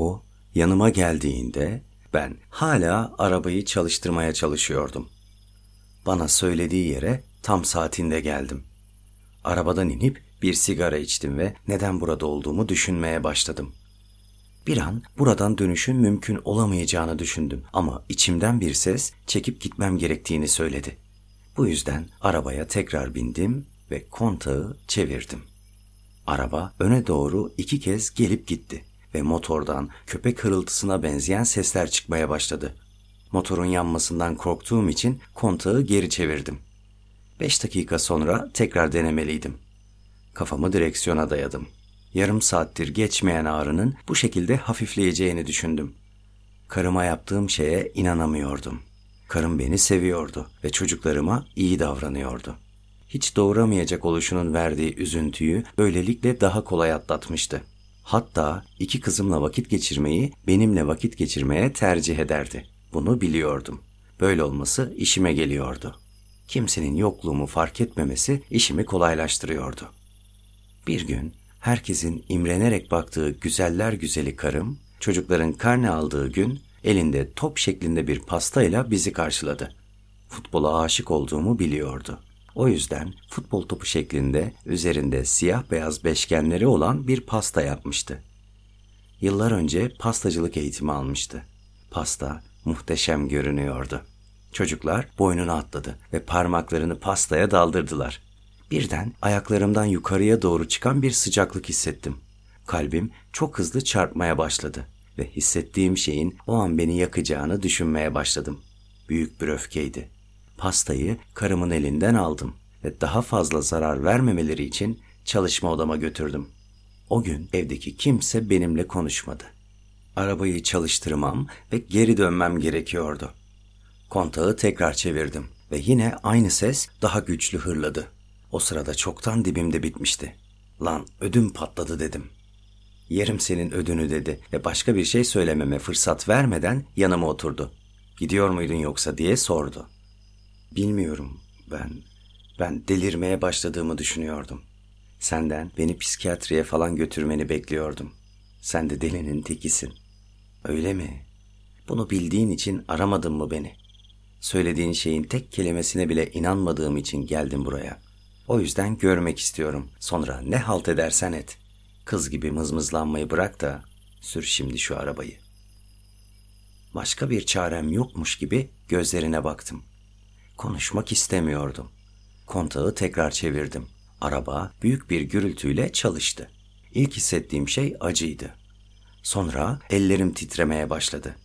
O yanıma geldiğinde ben hala arabayı çalıştırmaya çalışıyordum. Bana söylediği yere tam saatinde geldim. Arabadan inip bir sigara içtim ve neden burada olduğumu düşünmeye başladım. Bir an buradan dönüşün mümkün olamayacağını düşündüm ama içimden bir ses çekip gitmem gerektiğini söyledi. Bu yüzden arabaya tekrar bindim ve kontağı çevirdim. Araba öne doğru iki kez gelip gitti ve motordan köpek hırıltısına benzeyen sesler çıkmaya başladı. Motorun yanmasından korktuğum için kontağı geri çevirdim. Beş dakika sonra tekrar denemeliydim. Kafamı direksiyona dayadım. Yarım saattir geçmeyen ağrının bu şekilde hafifleyeceğini düşündüm. Karıma yaptığım şeye inanamıyordum. Karım beni seviyordu ve çocuklarıma iyi davranıyordu. Hiç doğuramayacak oluşunun verdiği üzüntüyü böylelikle daha kolay atlatmıştı. Hatta iki kızımla vakit geçirmeyi benimle vakit geçirmeye tercih ederdi. Bunu biliyordum. Böyle olması işime geliyordu. Kimsenin yokluğumu fark etmemesi işimi kolaylaştırıyordu. Bir gün herkesin imrenerek baktığı güzeller güzeli karım, çocukların karne aldığı gün elinde top şeklinde bir pastayla bizi karşıladı. Futbola aşık olduğumu biliyordu. O yüzden futbol topu şeklinde üzerinde siyah beyaz beşgenleri olan bir pasta yapmıştı. Yıllar önce pastacılık eğitimi almıştı. Pasta muhteşem görünüyordu. Çocuklar boynuna atladı ve parmaklarını pastaya daldırdılar. Birden ayaklarımdan yukarıya doğru çıkan bir sıcaklık hissettim. Kalbim çok hızlı çarpmaya başladı ve hissettiğim şeyin o an beni yakacağını düşünmeye başladım. Büyük bir öfkeydi. Pastayı karımın elinden aldım ve daha fazla zarar vermemeleri için çalışma odama götürdüm. O gün evdeki kimse benimle konuşmadı. Arabayı çalıştırmam ve geri dönmem gerekiyordu. Kontağı tekrar çevirdim ve yine aynı ses daha güçlü hırladı. O sırada çoktan dibimde bitmişti. Lan ödüm patladı dedim. Yerim senin ödünü dedi ve başka bir şey söylememe fırsat vermeden yanıma oturdu. Gidiyor muydun yoksa diye sordu. Bilmiyorum ben. Ben delirmeye başladığımı düşünüyordum. Senden beni psikiyatriye falan götürmeni bekliyordum. Sen de delinin tekisin. Öyle mi? Bunu bildiğin için aramadın mı beni? Söylediğin şeyin tek kelimesine bile inanmadığım için geldim buraya. O yüzden görmek istiyorum. Sonra ne halt edersen et. Kız gibi mızmızlanmayı bırak da sür şimdi şu arabayı. Başka bir çarem yokmuş gibi gözlerine baktım. Konuşmak istemiyordum. Kontağı tekrar çevirdim. Araba büyük bir gürültüyle çalıştı. İlk hissettiğim şey acıydı. Sonra ellerim titremeye başladı.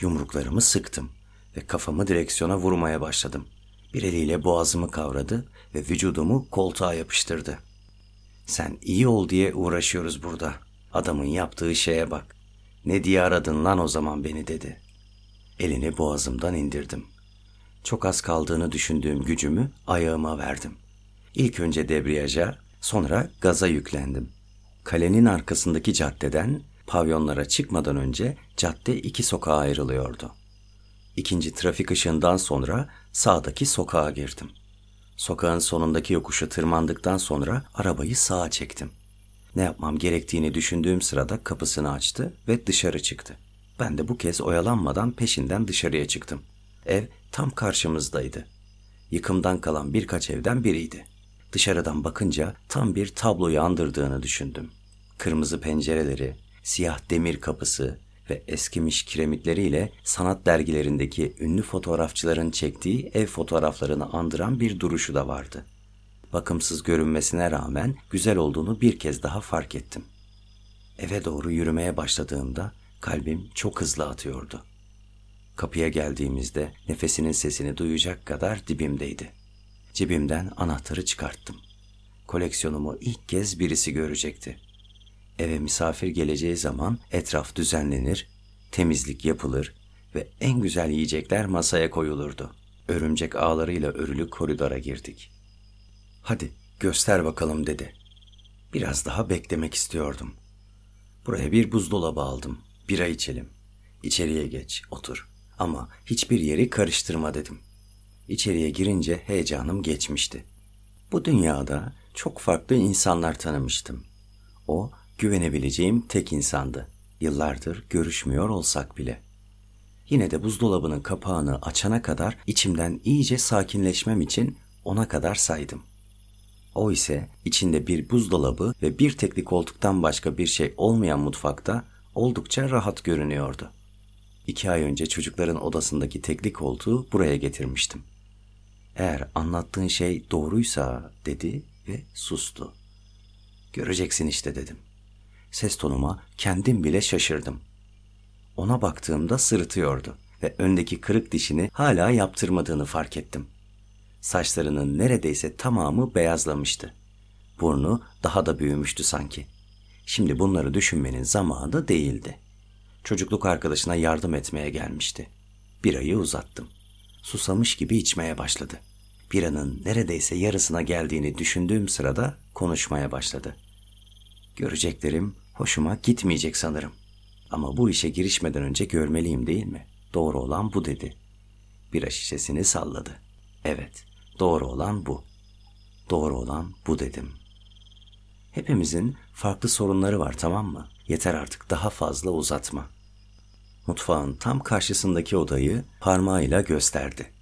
Yumruklarımı sıktım ve kafamı direksiyona vurmaya başladım. Bir eliyle boğazımı kavradı ve vücudumu koltuğa yapıştırdı. Sen iyi ol diye uğraşıyoruz burada. Adamın yaptığı şeye bak. Ne diye aradın lan o zaman beni dedi. Elini boğazımdan indirdim. Çok az kaldığını düşündüğüm gücümü ayağıma verdim. İlk önce debriyaja, sonra gaza yüklendim. Kalenin arkasındaki caddeden pavyonlara çıkmadan önce cadde iki sokağa ayrılıyordu. İkinci trafik ışığından sonra sağdaki sokağa girdim. Sokağın sonundaki yokuşu tırmandıktan sonra arabayı sağa çektim. Ne yapmam gerektiğini düşündüğüm sırada kapısını açtı ve dışarı çıktı. Ben de bu kez oyalanmadan peşinden dışarıya çıktım. Ev tam karşımızdaydı. Yıkımdan kalan birkaç evden biriydi. Dışarıdan bakınca tam bir tabloyu andırdığını düşündüm. Kırmızı pencereleri, siyah demir kapısı ve eskimiş kiremitleriyle sanat dergilerindeki ünlü fotoğrafçıların çektiği ev fotoğraflarını andıran bir duruşu da vardı. Bakımsız görünmesine rağmen güzel olduğunu bir kez daha fark ettim. Eve doğru yürümeye başladığımda kalbim çok hızlı atıyordu. Kapıya geldiğimizde nefesinin sesini duyacak kadar dibimdeydi. Cebimden anahtarı çıkarttım. Koleksiyonumu ilk kez birisi görecekti. Eve misafir geleceği zaman etraf düzenlenir, temizlik yapılır ve en güzel yiyecekler masaya koyulurdu. Örümcek ağlarıyla örülü koridora girdik. Hadi göster bakalım dedi. Biraz daha beklemek istiyordum. Buraya bir buzdolabı aldım. Bira içelim. İçeriye geç, otur. Ama hiçbir yeri karıştırma dedim. İçeriye girince heyecanım geçmişti. Bu dünyada çok farklı insanlar tanımıştım. O güvenebileceğim tek insandı. Yıllardır görüşmüyor olsak bile. Yine de buzdolabının kapağını açana kadar içimden iyice sakinleşmem için ona kadar saydım. O ise içinde bir buzdolabı ve bir tekli koltuktan başka bir şey olmayan mutfakta oldukça rahat görünüyordu. İki ay önce çocukların odasındaki tekli koltuğu buraya getirmiştim. Eğer anlattığın şey doğruysa dedi ve sustu. Göreceksin işte dedim. Ses tonuma kendim bile şaşırdım. Ona baktığımda sırıtıyordu ve öndeki kırık dişini hala yaptırmadığını fark ettim. Saçlarının neredeyse tamamı beyazlamıştı. Burnu daha da büyümüştü sanki. Şimdi bunları düşünmenin zamanı değildi. Çocukluk arkadaşına yardım etmeye gelmişti. Birayı uzattım. Susamış gibi içmeye başladı. Biranın neredeyse yarısına geldiğini düşündüğüm sırada konuşmaya başladı. Göreceklerim hoşuma gitmeyecek sanırım. Ama bu işe girişmeden önce görmeliyim değil mi? Doğru olan bu dedi. Bira şişesini salladı. Evet, doğru olan bu. Doğru olan bu dedim. Hepimizin farklı sorunları var tamam mı? Yeter artık daha fazla uzatma. Mutfağın tam karşısındaki odayı parmağıyla gösterdi.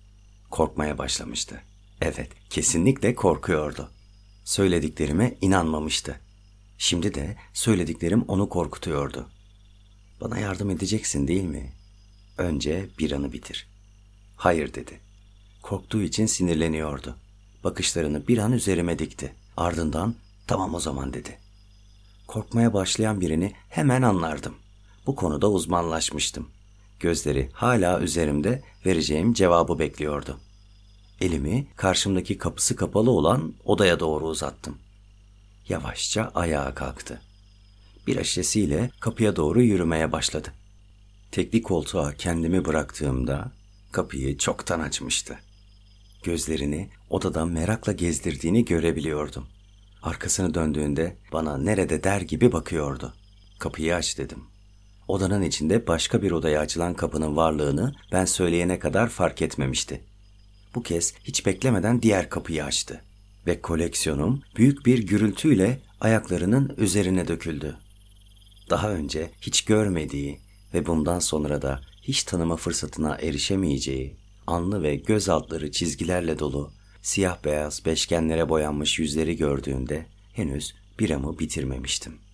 Korkmaya başlamıştı. Evet, kesinlikle korkuyordu. Söylediklerime inanmamıştı. Şimdi de söylediklerim onu korkutuyordu. Bana yardım edeceksin değil mi? Önce bir anı bitir. Hayır dedi. Korktuğu için sinirleniyordu. Bakışlarını bir an üzerime dikti. Ardından tamam o zaman dedi. Korkmaya başlayan birini hemen anlardım. Bu konuda uzmanlaşmıştım. Gözleri hala üzerimde vereceğim cevabı bekliyordu. Elimi karşımdaki kapısı kapalı olan odaya doğru uzattım. Yavaşça ayağa kalktı. Bir şişesiyle kapıya doğru yürümeye başladı. Tekli koltuğa kendimi bıraktığımda kapıyı çoktan açmıştı. Gözlerini odada merakla gezdirdiğini görebiliyordum. Arkasını döndüğünde bana nerede der gibi bakıyordu. Kapıyı aç dedim. Odanın içinde başka bir odaya açılan kapının varlığını ben söyleyene kadar fark etmemişti. Bu kez hiç beklemeden diğer kapıyı açtı ve koleksiyonum büyük bir gürültüyle ayaklarının üzerine döküldü. Daha önce hiç görmediği ve bundan sonra da hiç tanıma fırsatına erişemeyeceği, anlı ve göz altları çizgilerle dolu, siyah beyaz beşgenlere boyanmış yüzleri gördüğünde henüz biramı bitirmemiştim.''